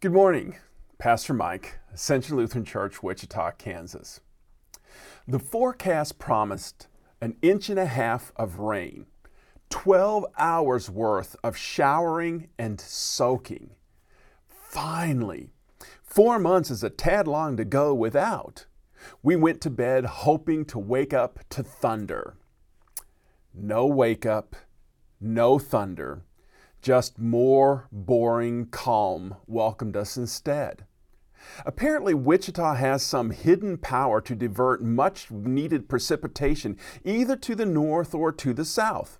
Good morning, Pastor Mike, Ascension Lutheran Church, Wichita, Kansas. The forecast promised an inch and a half of rain, 12 hours worth of showering and soaking. Finally, four months is a tad long to go without. We went to bed hoping to wake up to thunder. No wake up, no thunder just more boring calm welcomed us instead. Apparently, Wichita has some hidden power to divert much needed precipitation either to the north or to the south.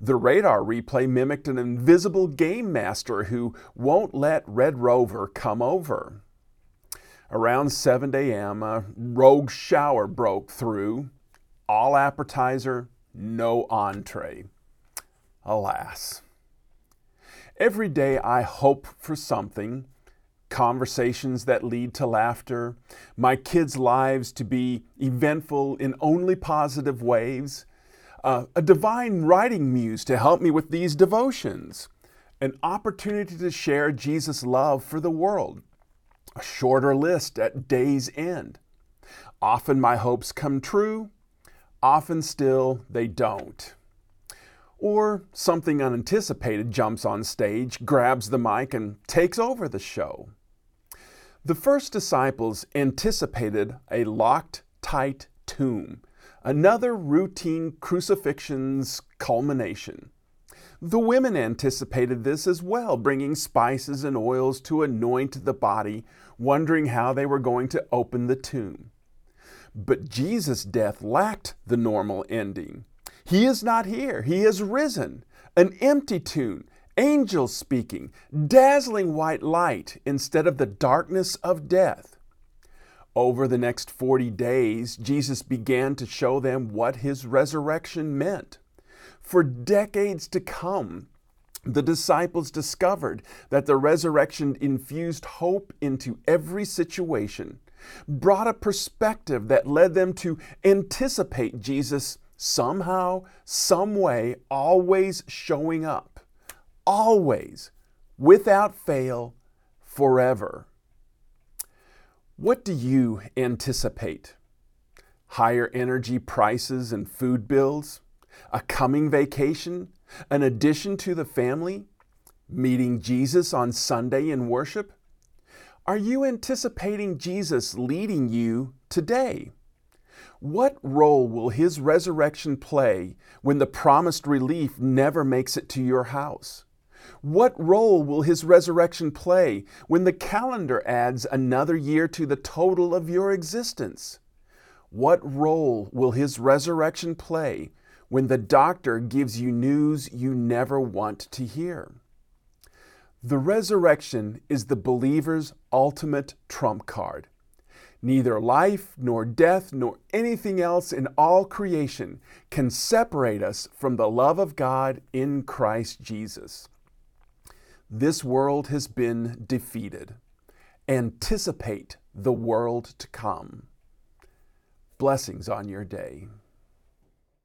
The radar replay mimicked an invisible game master who won't let Red Rover come over. Around 7 a.m., a rogue shower broke through. All appetizer, no entree. Alas. Every day I hope for something conversations that lead to laughter, my kids' lives to be eventful in only positive ways, uh, a divine writing muse to help me with these devotions, an opportunity to share Jesus' love for the world, a shorter list at day's end. Often my hopes come true, often still they don't. Or something unanticipated jumps on stage, grabs the mic, and takes over the show. The first disciples anticipated a locked, tight tomb, another routine crucifixion's culmination. The women anticipated this as well, bringing spices and oils to anoint the body, wondering how they were going to open the tomb. But Jesus' death lacked the normal ending. He is not here. He is risen. An empty tomb, angels speaking, dazzling white light instead of the darkness of death. Over the next 40 days, Jesus began to show them what his resurrection meant. For decades to come, the disciples discovered that the resurrection infused hope into every situation, brought a perspective that led them to anticipate Jesus somehow, some way, always showing up. Always, without fail, forever. What do you anticipate? Higher energy prices and food bills? A coming vacation? An addition to the family? Meeting Jesus on Sunday in worship? Are you anticipating Jesus leading you today? What role will his resurrection play when the promised relief never makes it to your house? What role will his resurrection play when the calendar adds another year to the total of your existence? What role will his resurrection play when the doctor gives you news you never want to hear? The resurrection is the believer's ultimate trump card. Neither life, nor death, nor anything else in all creation can separate us from the love of God in Christ Jesus. This world has been defeated. Anticipate the world to come. Blessings on your day.